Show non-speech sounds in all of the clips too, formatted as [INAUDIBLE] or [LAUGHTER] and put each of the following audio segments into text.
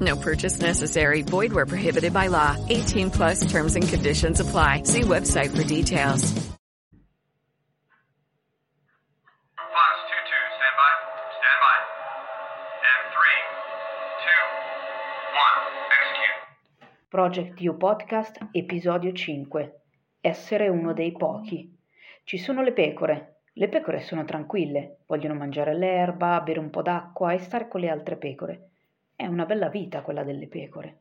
No purchase necessary. Void where prohibited by law. 18 plus terms and conditions apply. See website for details. Fox 2-2, stand by. Stand by. And 3, 2, 1, execute. Project You Podcast, episodio 5. Essere uno dei pochi. Ci sono le pecore. Le pecore sono tranquille, vogliono mangiare l'erba, bere un po' d'acqua e stare con le altre pecore. È una bella vita quella delle pecore.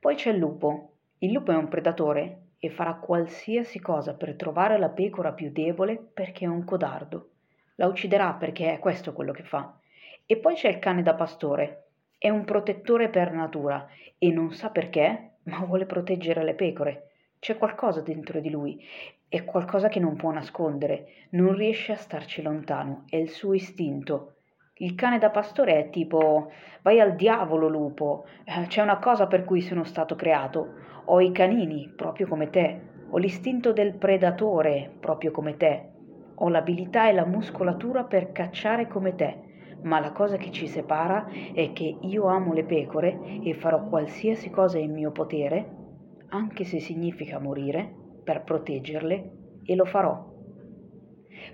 Poi c'è il lupo. Il lupo è un predatore e farà qualsiasi cosa per trovare la pecora più debole perché è un codardo. La ucciderà perché è questo quello che fa. E poi c'è il cane da pastore. È un protettore per natura e non sa perché, ma vuole proteggere le pecore. C'è qualcosa dentro di lui, è qualcosa che non può nascondere, non riesce a starci lontano, è il suo istinto. Il cane da pastore è tipo vai al diavolo lupo, eh, c'è una cosa per cui sono stato creato, ho i canini proprio come te, ho l'istinto del predatore proprio come te, ho l'abilità e la muscolatura per cacciare come te, ma la cosa che ci separa è che io amo le pecore e farò qualsiasi cosa in mio potere, anche se significa morire, per proteggerle e lo farò.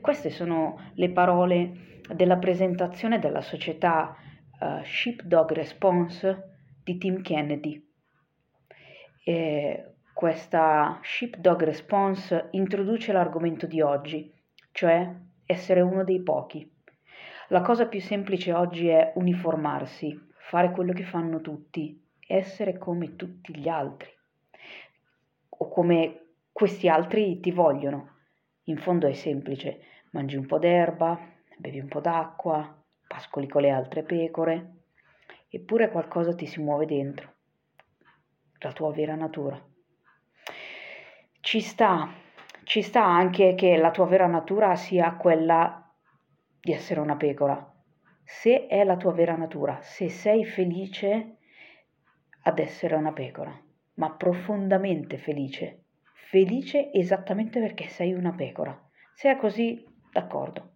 Queste sono le parole della presentazione della società uh, Sheepdog Response di Tim Kennedy. E questa Sheepdog Response introduce l'argomento di oggi, cioè essere uno dei pochi. La cosa più semplice oggi è uniformarsi, fare quello che fanno tutti, essere come tutti gli altri o come questi altri ti vogliono. In fondo è semplice, mangi un po' d'erba, bevi un po' d'acqua, pascoli con le altre pecore, eppure qualcosa ti si muove dentro, la tua vera natura. Ci sta, ci sta anche che la tua vera natura sia quella di essere una pecora. Se è la tua vera natura, se sei felice ad essere una pecora, ma profondamente felice, felice esattamente perché sei una pecora. Se è così, d'accordo.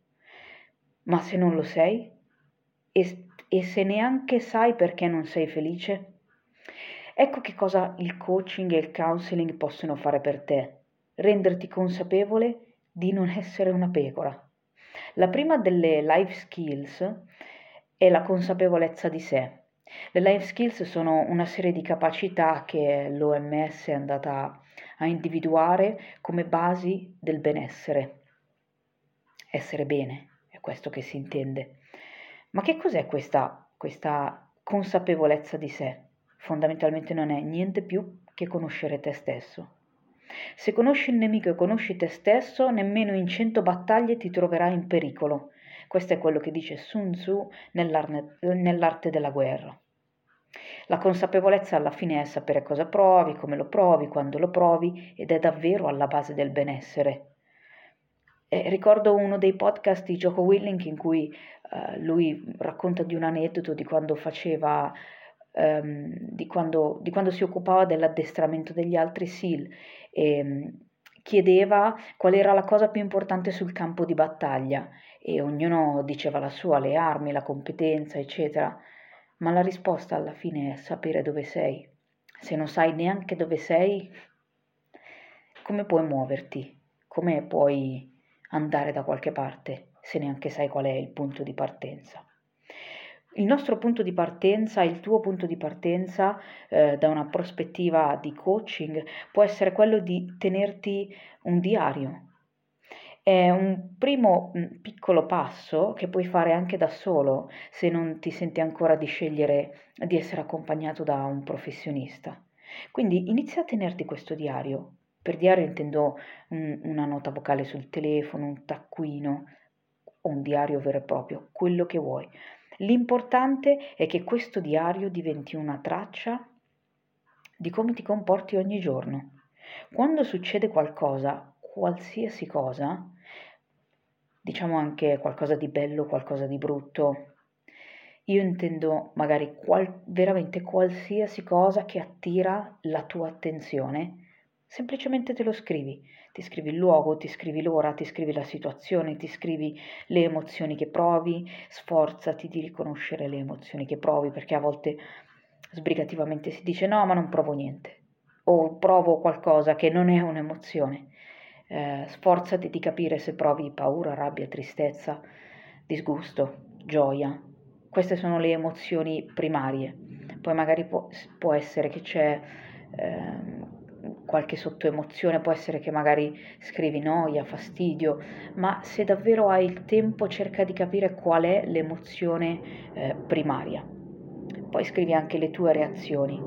Ma se non lo sei? E, e se neanche sai perché non sei felice? Ecco che cosa il coaching e il counseling possono fare per te. Renderti consapevole di non essere una pecora. La prima delle life skills è la consapevolezza di sé. Le life skills sono una serie di capacità che l'OMS è andata a individuare come basi del benessere. Essere bene, questo che si intende. Ma che cos'è questa, questa consapevolezza di sé? Fondamentalmente non è niente più che conoscere te stesso. Se conosci il nemico e conosci te stesso, nemmeno in cento battaglie ti troverai in pericolo. Questo è quello che dice Sun Tzu nell'arte della guerra. La consapevolezza alla fine è sapere cosa provi, come lo provi, quando lo provi ed è davvero alla base del benessere. E ricordo uno dei podcast di Joko Willing in cui uh, lui racconta di un aneddoto di quando faceva, um, di, quando, di, quando, si occupava dell'addestramento degli altri SEAL e um, chiedeva qual era la cosa più importante sul campo di battaglia e ognuno diceva la sua, le armi, la competenza, eccetera. Ma la risposta alla fine è sapere dove sei. Se non sai neanche dove sei, come puoi muoverti? Come puoi andare da qualche parte se neanche sai qual è il punto di partenza. Il nostro punto di partenza, il tuo punto di partenza eh, da una prospettiva di coaching può essere quello di tenerti un diario. È un primo mm, piccolo passo che puoi fare anche da solo se non ti senti ancora di scegliere di essere accompagnato da un professionista. Quindi inizia a tenerti questo diario, per diario intendo un, una nota vocale sul telefono, un taccuino o un diario vero e proprio, quello che vuoi. L'importante è che questo diario diventi una traccia di come ti comporti ogni giorno. Quando succede qualcosa, qualsiasi cosa, diciamo anche qualcosa di bello, qualcosa di brutto, io intendo magari qual- veramente qualsiasi cosa che attira la tua attenzione, semplicemente te lo scrivi. Ti scrivi il luogo, ti scrivi l'ora, ti scrivi la situazione, ti scrivi le emozioni che provi, sforzati di riconoscere le emozioni che provi, perché a volte sbrigativamente si dice no, ma non provo niente, o provo qualcosa che non è un'emozione. Eh, sforzati di capire se provi paura, rabbia, tristezza, disgusto, gioia, queste sono le emozioni primarie. Poi magari può, può essere che c'è eh, qualche sottoemozione, può essere che magari scrivi noia, fastidio, ma se davvero hai il tempo cerca di capire qual è l'emozione eh, primaria. Poi scrivi anche le tue reazioni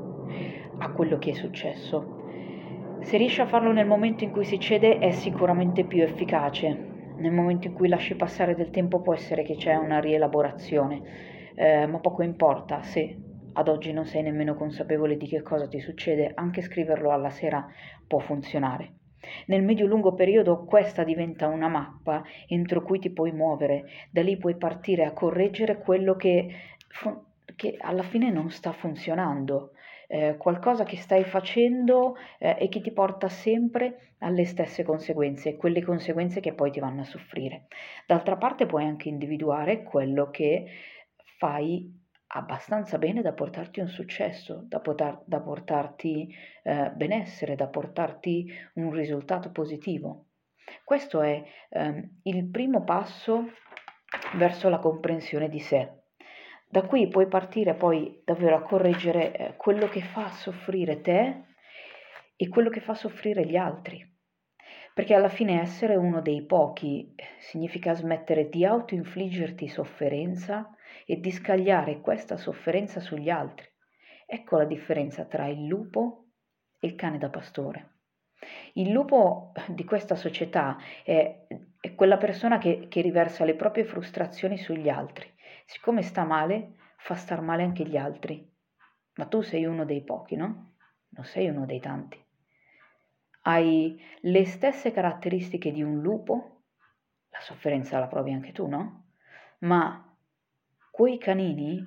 a quello che è successo. Se riesci a farlo nel momento in cui si cede è sicuramente più efficace. Nel momento in cui lasci passare del tempo può essere che c'è una rielaborazione eh, ma poco importa se ad oggi non sei nemmeno consapevole di che cosa ti succede, anche scriverlo alla sera può funzionare. Nel medio-lungo periodo questa diventa una mappa entro cui ti puoi muovere, da lì puoi partire a correggere quello che, che alla fine non sta funzionando, eh, qualcosa che stai facendo eh, e che ti porta sempre alle stesse conseguenze, quelle conseguenze che poi ti vanno a soffrire. D'altra parte puoi anche individuare quello che fai abbastanza bene da portarti un successo, da, potar, da portarti eh, benessere, da portarti un risultato positivo. Questo è eh, il primo passo verso la comprensione di sé. Da qui puoi partire poi davvero a correggere eh, quello che fa soffrire te e quello che fa soffrire gli altri. Perché alla fine essere uno dei pochi eh, significa smettere di autoinfliggerti sofferenza e di scagliare questa sofferenza sugli altri. Ecco la differenza tra il lupo e il cane da pastore. Il lupo di questa società è, è quella persona che, che riversa le proprie frustrazioni sugli altri. Siccome sta male, fa star male anche gli altri. Ma tu sei uno dei pochi, no? Non sei uno dei tanti. Hai le stesse caratteristiche di un lupo, la sofferenza la provi anche tu, no? Ma Quei canini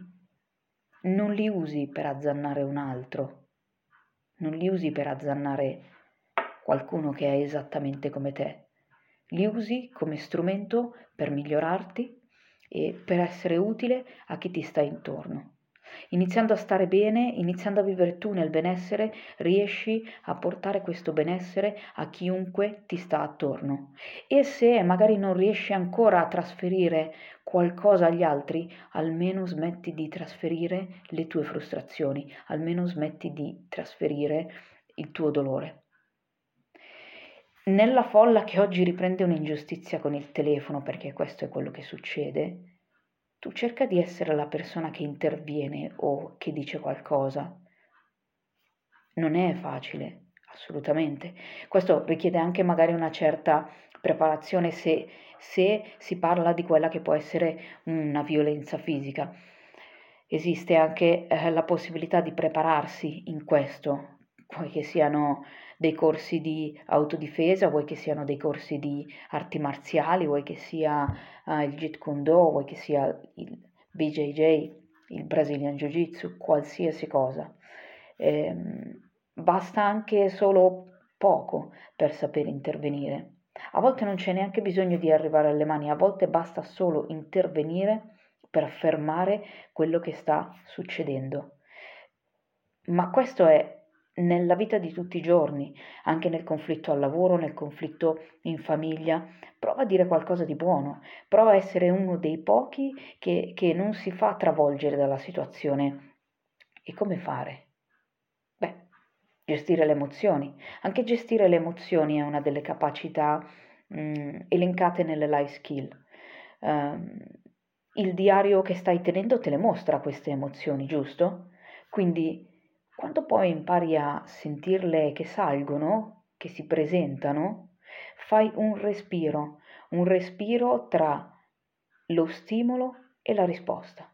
non li usi per azzannare un altro, non li usi per azzannare qualcuno che è esattamente come te, li usi come strumento per migliorarti e per essere utile a chi ti sta intorno. Iniziando a stare bene, iniziando a vivere tu nel benessere, riesci a portare questo benessere a chiunque ti sta attorno. E se magari non riesci ancora a trasferire qualcosa agli altri, almeno smetti di trasferire le tue frustrazioni, almeno smetti di trasferire il tuo dolore. Nella folla che oggi riprende un'ingiustizia con il telefono, perché questo è quello che succede, tu cerca di essere la persona che interviene o che dice qualcosa. Non è facile, assolutamente. Questo richiede anche magari una certa preparazione se, se si parla di quella che può essere una violenza fisica. Esiste anche eh, la possibilità di prepararsi in questo, poi che siano dei corsi di autodifesa, vuoi che siano dei corsi di arti marziali, vuoi che sia uh, il Jeet Kune Do, vuoi che sia il BJJ, il Brazilian Jiu Jitsu, qualsiasi cosa. Eh, basta anche solo poco per saper intervenire. A volte non c'è neanche bisogno di arrivare alle mani, a volte basta solo intervenire per fermare quello che sta succedendo. Ma questo è nella vita di tutti i giorni, anche nel conflitto al lavoro, nel conflitto in famiglia, prova a dire qualcosa di buono, prova a essere uno dei pochi che, che non si fa travolgere dalla situazione. E come fare? Beh, gestire le emozioni. Anche gestire le emozioni è una delle capacità mh, mm, elencate nelle life skill. Um, il diario che stai tenendo te le mostra queste emozioni, giusto? Quindi quando poi impari a sentirle che salgono, che si presentano, fai un respiro, un respiro tra lo stimolo e la risposta.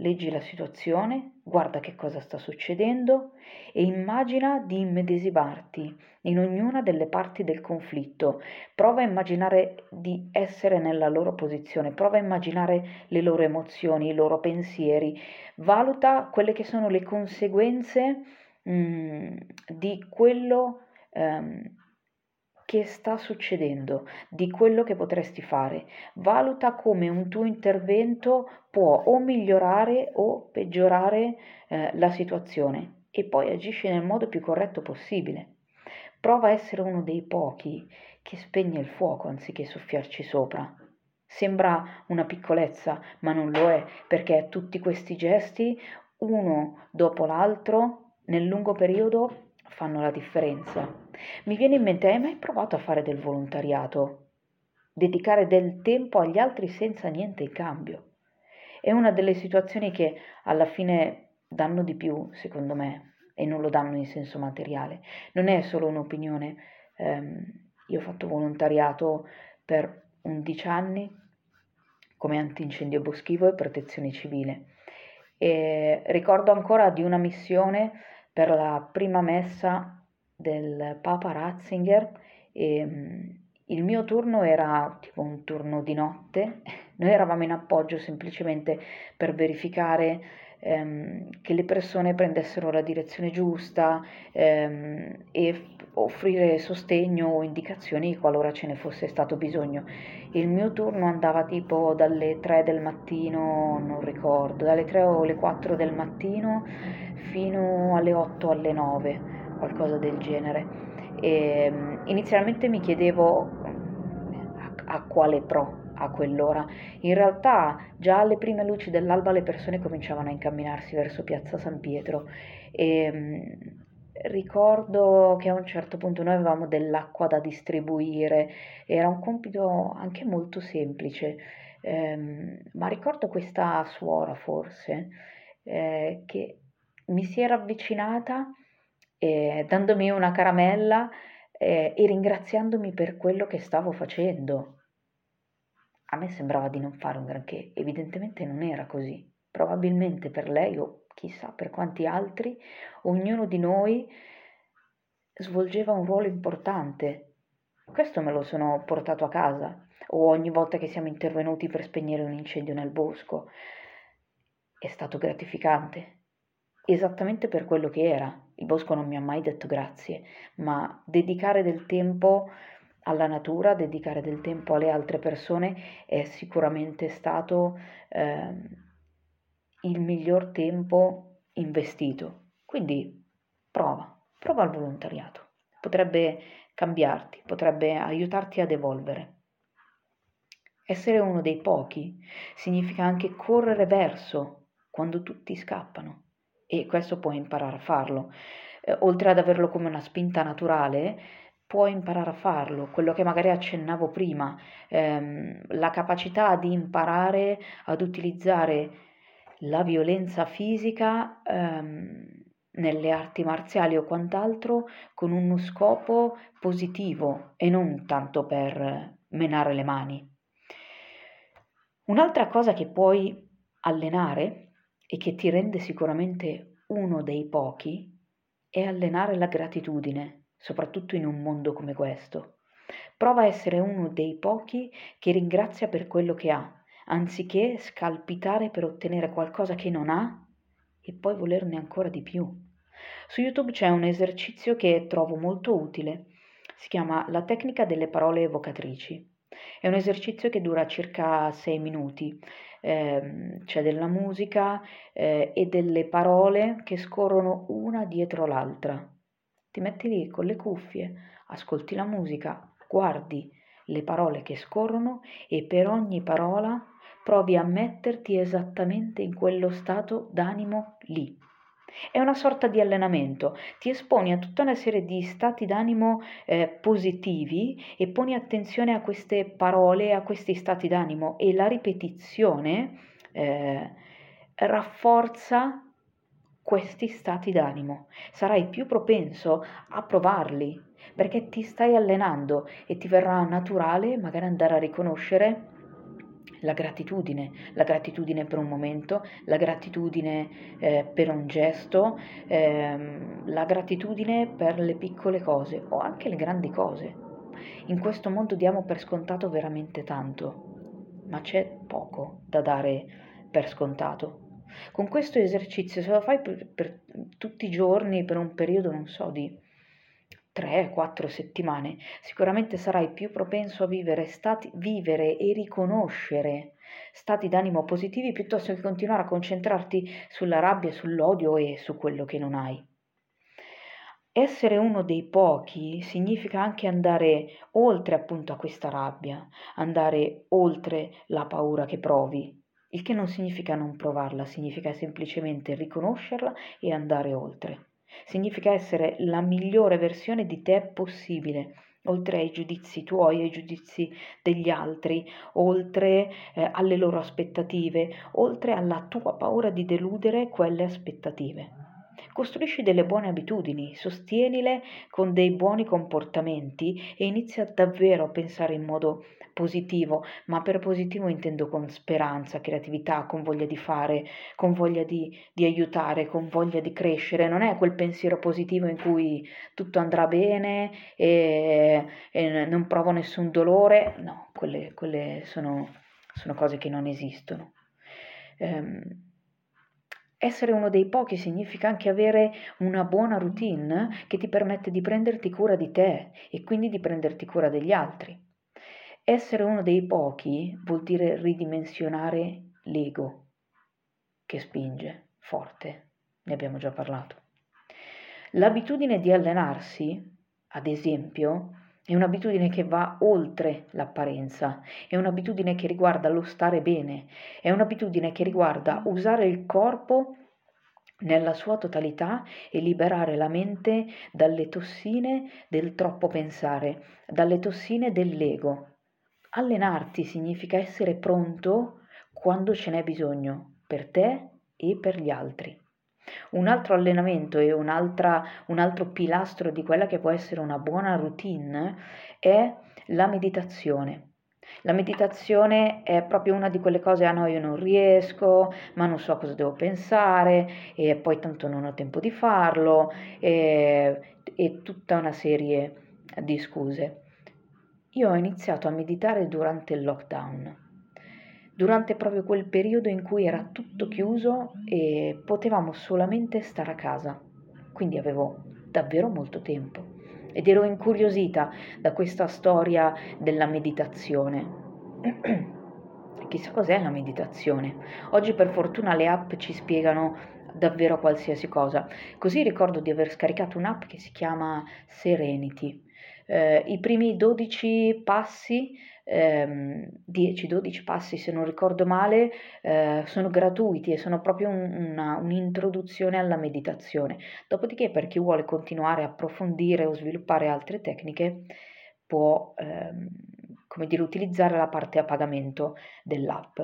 Leggi la situazione, guarda che cosa sta succedendo e immagina di immedesimarti in ognuna delle parti del conflitto. Prova a immaginare di essere nella loro posizione, prova a immaginare le loro emozioni, i loro pensieri, valuta quelle che sono le conseguenze mh, mm, di quello um, che sta succedendo, di quello che potresti fare. Valuta come un tuo intervento può o migliorare o peggiorare eh, la situazione e poi agisci nel modo più corretto possibile. Prova a essere uno dei pochi che spegne il fuoco anziché soffiarci sopra. Sembra una piccolezza, ma non lo è, perché tutti questi gesti, uno dopo l'altro, nel lungo periodo fanno la differenza. Mi viene in mente, hai mai provato a fare del volontariato? Dedicare del tempo agli altri senza niente in cambio. È una delle situazioni che alla fine danno di più, secondo me, e non lo danno in senso materiale. Non è solo un'opinione. Um, io ho fatto volontariato per 11 anni come antincendio boschivo e protezione civile. E ricordo ancora di una missione per la prima messa del Papa Ratzinger e mm, il mio turno era tipo un turno di notte, [LAUGHS] noi eravamo in appoggio semplicemente per verificare ehm, che le persone prendessero la direzione giusta ehm, e offrire sostegno o indicazioni qualora ce ne fosse stato bisogno. Il mio turno andava tipo dalle 3 del mattino, non ricordo, dalle 3 o le 4 del mattino fino alle 8 alle 9, qualcosa del genere. E, ehm, inizialmente mi chiedevo a, a quale pro a quell'ora. In realtà già alle prime luci dell'alba le persone cominciavano a incamminarsi verso Piazza San Pietro e mm, ricordo che a un certo punto noi avevamo dell'acqua da distribuire, era un compito anche molto semplice, ehm, ma ricordo questa suora forse eh, che mi si era avvicinata eh, dandomi una caramella eh, e ringraziandomi per quello che stavo facendo. A me sembrava di non fare un granché, evidentemente non era così. Probabilmente per lei o chissà per quanti altri, ognuno di noi svolgeva un ruolo importante. Questo me lo sono portato a casa, o ogni volta che siamo intervenuti per spegnere un incendio nel bosco. È stato gratificante, esattamente per quello che era. Il bosco non mi ha mai detto grazie, ma dedicare del tempo alla natura, dedicare del tempo alle altre persone è sicuramente stato eh, il miglior tempo investito. Quindi prova, prova il volontariato. Potrebbe cambiarti, potrebbe aiutarti ad evolvere. Essere uno dei pochi significa anche correre verso quando tutti scappano e questo puoi imparare a farlo. Eh, oltre ad averlo come una spinta naturale, puoi imparare a farlo, quello che magari accennavo prima, ehm, la capacità di imparare ad utilizzare la violenza fisica ehm, nelle arti marziali o quant'altro con uno scopo positivo e non tanto per menare le mani. Un'altra cosa che puoi allenare e che ti rende sicuramente uno dei pochi è allenare la gratitudine, soprattutto in un mondo come questo. Prova a essere uno dei pochi che ringrazia per quello che ha, anziché scalpitare per ottenere qualcosa che non ha e poi volerne ancora di più. Su YouTube c'è un esercizio che trovo molto utile. Si chiama La tecnica delle parole evocatrici. È un esercizio che dura circa 6 minuti eh, c'è della musica eh, e delle parole che scorrono una dietro l'altra. Ti metti lì con le cuffie, ascolti la musica, guardi le parole che scorrono e per ogni parola provi a metterti esattamente in quello stato d'animo lì. È una sorta di allenamento, ti esponi a tutta una serie di stati d'animo eh, positivi e poni attenzione a queste parole, a questi stati d'animo e la ripetizione eh, rafforza questi stati d'animo. Sarai più propenso a provarli perché ti stai allenando e ti verrà naturale magari andare a riconoscere la gratitudine, la gratitudine per un momento, la gratitudine eh, per un gesto, ehm, la gratitudine per le piccole cose o anche le grandi cose. In questo mondo diamo per scontato veramente tanto, ma c'è poco da dare per scontato. Con questo esercizio, se lo fai per, per tutti i giorni, per un periodo, non so, di 3-4 settimane, sicuramente sarai più propenso a vivere, stati, vivere e riconoscere stati d'animo positivi piuttosto che continuare a concentrarti sulla rabbia, sull'odio e su quello che non hai. Essere uno dei pochi significa anche andare oltre appunto a questa rabbia, andare oltre la paura che provi, il che non significa non provarla, significa semplicemente riconoscerla e andare oltre significa essere la migliore versione di te possibile, oltre ai giudizi tuoi, ai giudizi degli altri, oltre eh, alle loro aspettative, oltre alla tua paura di deludere quelle aspettative. Costruisci delle buone abitudini, sostienile con dei buoni comportamenti e inizia davvero a pensare in modo positivo, ma per positivo intendo con speranza, creatività, con voglia di fare, con voglia di, di aiutare, con voglia di crescere. Non è quel pensiero positivo in cui tutto andrà bene e, e non provo nessun dolore. No, quelle, quelle sono, sono, cose che non esistono. Um, essere uno dei pochi significa anche avere una buona routine che ti permette di prenderti cura di te e quindi di prenderti cura degli altri. Essere uno dei pochi vuol dire ridimensionare l'ego che spinge forte, ne abbiamo già parlato. L'abitudine di allenarsi, ad esempio, è un'abitudine che va oltre l'apparenza, è un'abitudine che riguarda lo stare bene, è un'abitudine che riguarda usare il corpo nella sua totalità e liberare la mente dalle tossine del troppo pensare, dalle tossine dell'ego, Allenarti significa essere pronto quando ce n'è bisogno, per te e per gli altri. Un altro allenamento e un altro pilastro di quella che può essere una buona routine è la meditazione. La meditazione è proprio una di quelle cose, ah no, io non riesco, ma non so cosa devo pensare, e poi tanto non ho tempo di farlo, e, e tutta una serie di scuse. Io ho iniziato a meditare durante il lockdown, durante proprio quel periodo in cui era tutto chiuso e potevamo solamente stare a casa, quindi avevo davvero molto tempo ed ero incuriosita da questa storia della meditazione. [CLEARS THROAT] Chissà cos'è la meditazione. Oggi per fortuna le app ci spiegano davvero qualsiasi cosa. Così ricordo di aver scaricato un'app che si chiama Serenity eh, I primi 12 passi, ehm, 10-12 passi se non ricordo male, eh, sono gratuiti e sono proprio un, una, un'introduzione alla meditazione. Dopodiché per chi vuole continuare a approfondire o sviluppare altre tecniche può ehm, come dire, utilizzare la parte a pagamento dell'app.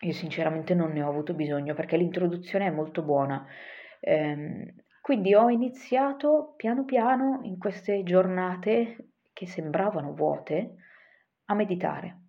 Io sinceramente non ne ho avuto bisogno perché l'introduzione è molto buona. Eh, quindi ho iniziato piano piano in queste giornate che sembravano vuote a meditare.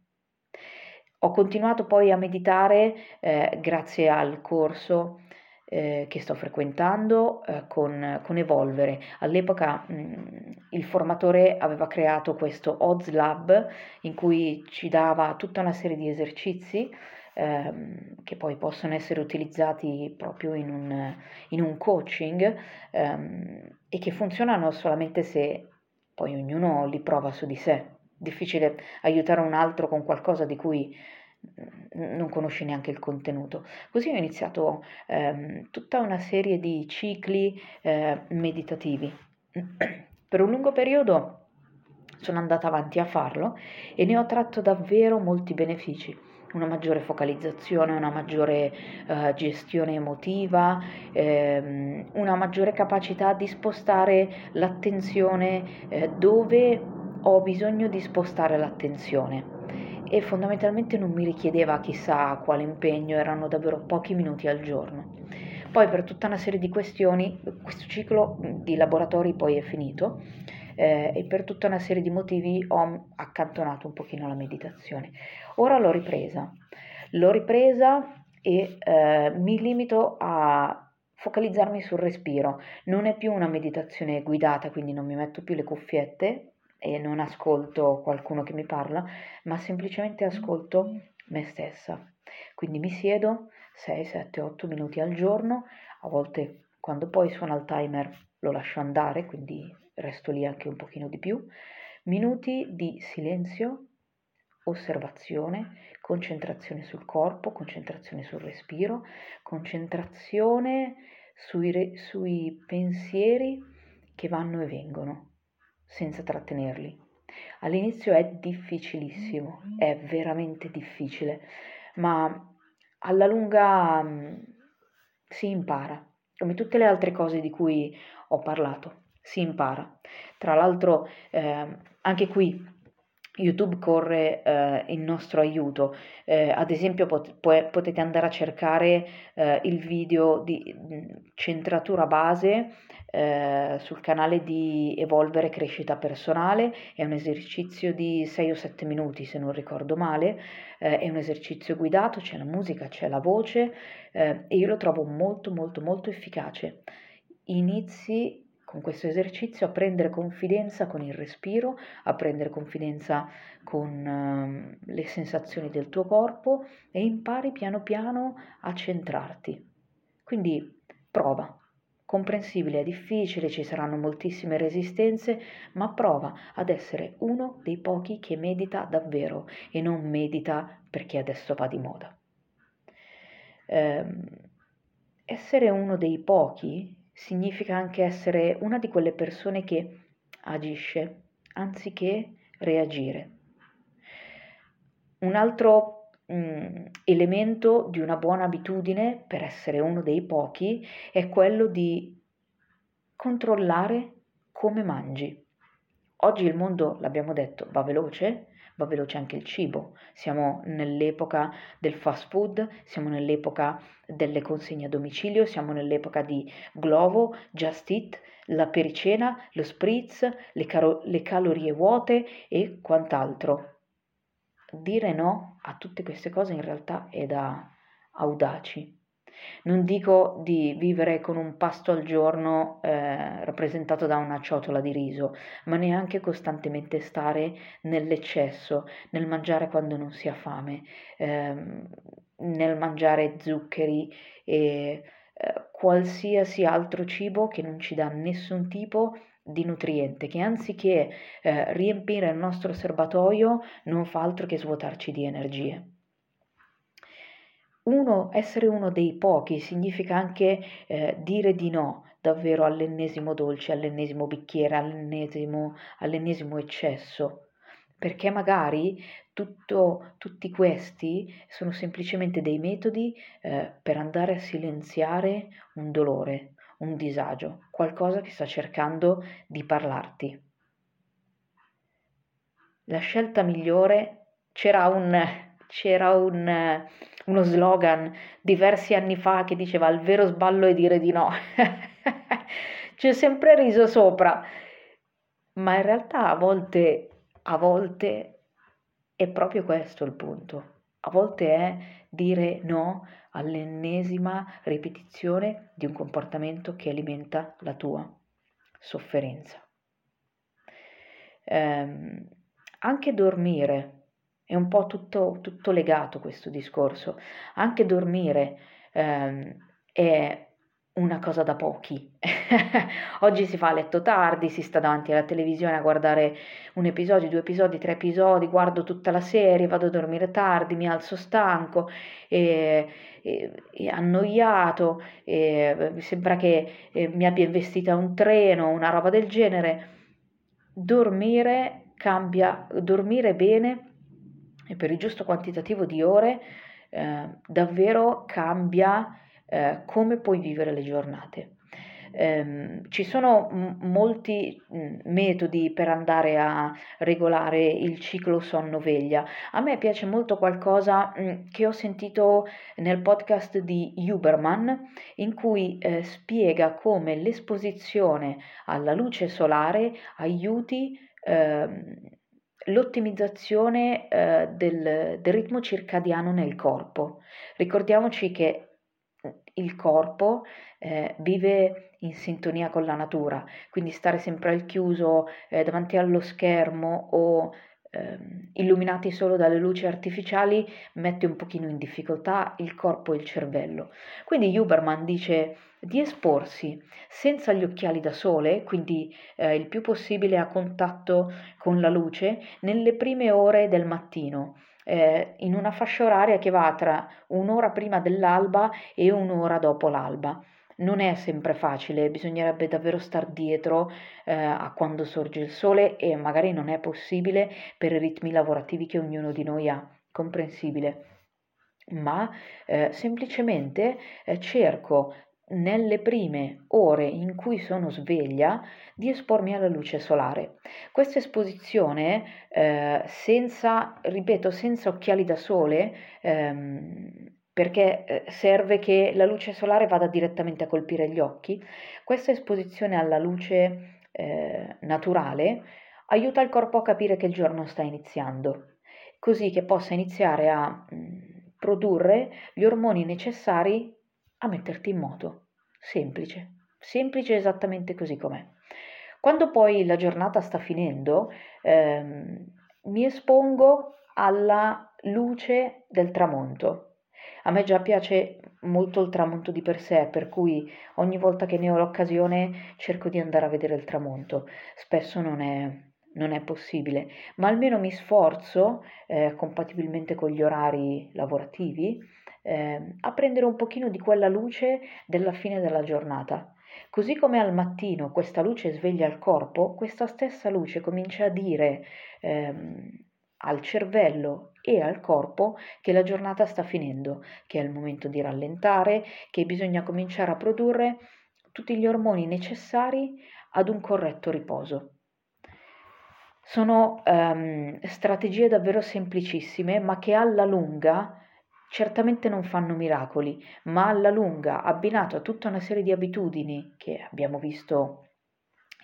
Ho continuato poi a meditare eh, grazie al corso eh, che sto frequentando eh, con, con, Evolvere. All'epoca mh, mm, il formatore aveva creato questo Odds Lab in cui ci dava tutta una serie di esercizi ehm, che poi possono essere utilizzati proprio in un, in un coaching ehm, e che funzionano solamente se poi ognuno li prova su di sé. Difficile aiutare un altro con qualcosa di cui non conosci neanche il contenuto. Così ho iniziato ehm, tutta una serie di cicli eh, meditativi. [CLEARS THROAT] per un lungo periodo sono andata avanti a farlo e ne ho tratto davvero molti benefici una maggiore focalizzazione, una maggiore uh, gestione emotiva, ehm, una maggiore capacità di spostare l'attenzione eh, dove ho bisogno di spostare l'attenzione e fondamentalmente non mi richiedeva chissà quale impegno, erano davvero pochi minuti al giorno. Poi per tutta una serie di questioni, questo ciclo di laboratori poi è finito eh, e per tutta una serie di motivi ho accantonato un pochino la meditazione. Ora l'ho ripresa, l'ho ripresa e eh, mi limito a focalizzarmi sul respiro. Non è più una meditazione guidata, quindi non mi metto più le cuffiette e non ascolto qualcuno che mi parla, ma semplicemente ascolto me stessa. Quindi mi siedo 6, 7, 8 minuti al giorno, a volte quando poi suona il timer lo lascio andare, quindi resto lì anche un pochino di più. Minuti di silenzio, osservazione, concentrazione sul corpo, concentrazione sul respiro, concentrazione sui, re, sui pensieri che vanno e vengono, senza trattenerli. All'inizio è difficilissimo, è veramente difficile, ma alla lunga mh, si impara, come tutte le altre cose di cui ho parlato, si impara. Tra l'altro, eh, anche qui YouTube corre eh, in nostro aiuto. Eh, ad esempio pot- potete andare a cercare eh, il video di centratura base eh, sul canale di Evolvere Crescita Personale. È un esercizio di 6 o 7 minuti se non ricordo male. Eh, è un esercizio guidato, c'è la musica, c'è la voce eh, e io lo trovo molto molto molto efficace. Inizi con questo esercizio a prendere confidenza con il respiro, a prendere confidenza con uh, le sensazioni del tuo corpo e impari piano piano a centrarti. Quindi prova. Comprensibile, è difficile, ci saranno moltissime resistenze, ma prova ad essere uno dei pochi che medita davvero e non medita perché adesso va di moda. Eh, essere uno dei pochi significa anche essere una di quelle persone che agisce anziché reagire. Un altro mm, elemento di una buona abitudine per essere uno dei pochi è quello di controllare come mangi. Oggi il mondo, l'abbiamo detto, va veloce, va veloce anche il cibo. Siamo nell'epoca del fast food, siamo nell'epoca delle consegne a domicilio, siamo nell'epoca di Glovo, Just Eat, la pericena, lo spritz, le, caro- le calorie vuote e quant'altro. Dire no a tutte queste cose in realtà è da audaci. Non dico di vivere con un pasto al giorno eh, rappresentato da una ciotola di riso, ma neanche costantemente stare nell'eccesso, nel mangiare quando non si ha fame, ehm, nel mangiare zuccheri e eh, qualsiasi altro cibo che non ci dà nessun tipo di nutriente, che anziché eh, riempire il nostro serbatoio non fa altro che svuotarci di energie. Uno, essere uno dei pochi significa anche eh, dire di no davvero all'ennesimo dolce, all'ennesimo bicchiere, all'ennesimo, all'ennesimo eccesso, perché magari tutto, tutti questi sono semplicemente dei metodi eh, per andare a silenziare un dolore, un disagio, qualcosa che sta cercando di parlarti. La scelta migliore c'era un, c'era un uno slogan diversi anni fa che diceva il vero sballo è dire di no. [LAUGHS] Ci ho sempre riso sopra, ma in realtà a volte, a volte è proprio questo il punto. A volte è dire no all'ennesima ripetizione di un comportamento che alimenta la tua sofferenza. Eh, anche dormire è un po' tutto, tutto legato questo discorso. Anche dormire ehm, è una cosa da pochi. [LAUGHS] Oggi si fa a letto tardi, si sta davanti alla televisione a guardare un episodio, due episodi, tre episodi, guardo tutta la serie, vado a dormire tardi, mi alzo stanco e, e, e annoiato, e sembra che eh, mi abbia investita un treno, una roba del genere. Dormire cambia, dormire bene e per il giusto quantitativo di ore eh, davvero cambia eh, come puoi vivere le giornate. ehm, ci sono m- molti m- metodi per andare a regolare il ciclo sonno-veglia. A me piace molto qualcosa mh, che ho sentito nel podcast di Huberman, in cui eh, spiega come l'esposizione alla luce solare aiuti ehm, l'ottimizzazione eh, del, del ritmo circadiano nel corpo. Ricordiamoci che il corpo eh, vive in sintonia con la natura, quindi stare sempre al chiuso eh, davanti allo schermo o ehm, illuminati solo dalle luci artificiali mette un pochino in difficoltà il corpo e il cervello. Quindi Huberman dice di esporsi senza gli occhiali da sole, quindi eh, il più possibile a contatto con la luce, nelle prime ore del mattino eh, in una fascia oraria che va tra un'ora prima dell'alba e un'ora dopo l'alba. Non è sempre facile, bisognerebbe davvero star dietro eh, a quando sorge il sole e magari non è possibile per i ritmi lavorativi che ognuno di noi ha, comprensibile ma eh, semplicemente eh, cerco nelle prime ore in cui sono sveglia di espormi alla luce solare. Questa esposizione eh, senza, ripeto, senza occhiali da sole, ehm, perché eh, serve che la luce solare vada direttamente a colpire gli occhi, questa esposizione alla luce eh, naturale aiuta il corpo a capire che il giorno sta iniziando, così che possa iniziare a mm, produrre gli ormoni necessari a metterti in moto. Semplice, semplice esattamente così com'è. Quando poi la giornata sta finendo, ehm, mi espongo alla luce del tramonto. A me già piace molto il tramonto di per sé, per cui ogni volta che ne ho l'occasione cerco di andare a vedere il tramonto. Spesso non è, non è possibile, ma almeno mi sforzo, eh, compatibilmente con gli orari lavorativi, eh, a prendere un pochino di quella luce della fine della giornata. Così come al mattino questa luce sveglia il corpo, questa stessa luce comincia a dire ehm, al cervello e al corpo che la giornata sta finendo, che è il momento di rallentare, che bisogna cominciare a produrre tutti gli ormoni necessari ad un corretto riposo. Sono um, strategie davvero semplicissime, ma che alla lunga certamente non fanno miracoli, ma alla lunga, abbinato a tutta una serie di abitudini che abbiamo visto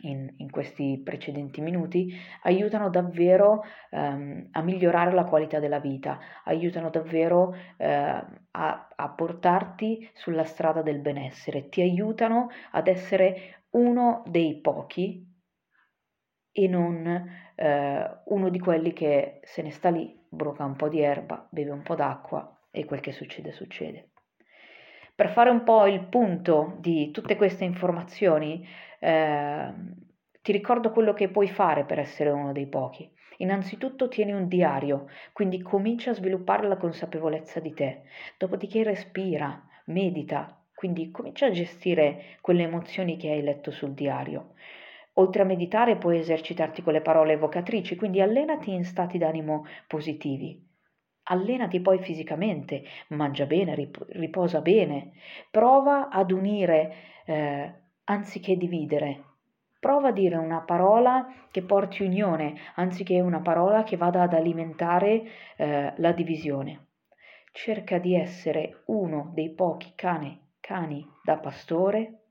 in, in questi precedenti minuti, aiutano davvero um, a migliorare la qualità della vita, aiutano davvero uh, a, a portarti sulla strada del benessere, ti aiutano ad essere uno dei pochi e non uh, uno di quelli che se ne sta lì, bruca un po' di erba, beve un po' d'acqua e quel che succede succede. Per fare un po' il punto di tutte queste informazioni, eh, ti ricordo quello che puoi fare per essere uno dei pochi. Innanzitutto tieni un diario, quindi comincia a sviluppare la consapevolezza di te, dopodiché respira, medita, quindi comincia a gestire quelle emozioni che hai letto sul diario. Oltre a meditare puoi esercitarti con le parole evocatrici, quindi allenati in stati d'animo positivi. Allenati poi fisicamente, mangia bene, rip- riposa bene, prova ad unire eh, anziché dividere. Prova a dire una parola che porti unione, anziché una parola che vada ad alimentare eh, la divisione. Cerca di essere uno dei pochi cane, cani da pastore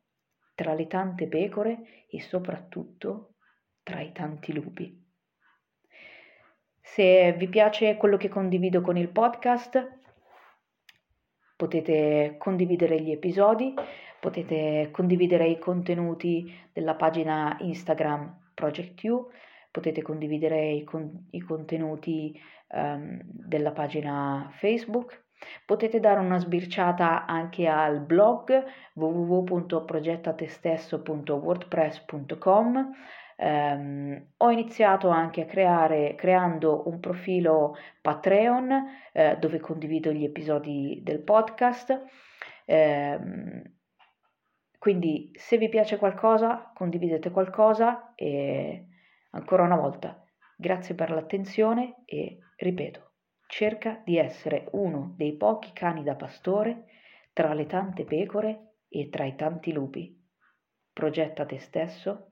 tra le tante pecore e soprattutto tra i tanti lupi. Se vi piace quello che condivido con il podcast, potete condividere gli episodi, potete condividere i contenuti della pagina Instagram Project You, potete condividere i, con- i contenuti um, della pagina Facebook, potete dare una sbirciata anche al blog www.progettatestesso.wordpress.com Um, ho iniziato anche a creare, creando un profilo Patreon eh, dove condivido gli episodi del podcast. Um, quindi se vi piace qualcosa, condividete qualcosa e ancora una volta grazie per l'attenzione e ripeto, cerca di essere uno dei pochi cani da pastore tra le tante pecore e tra i tanti lupi. Progetta te stesso,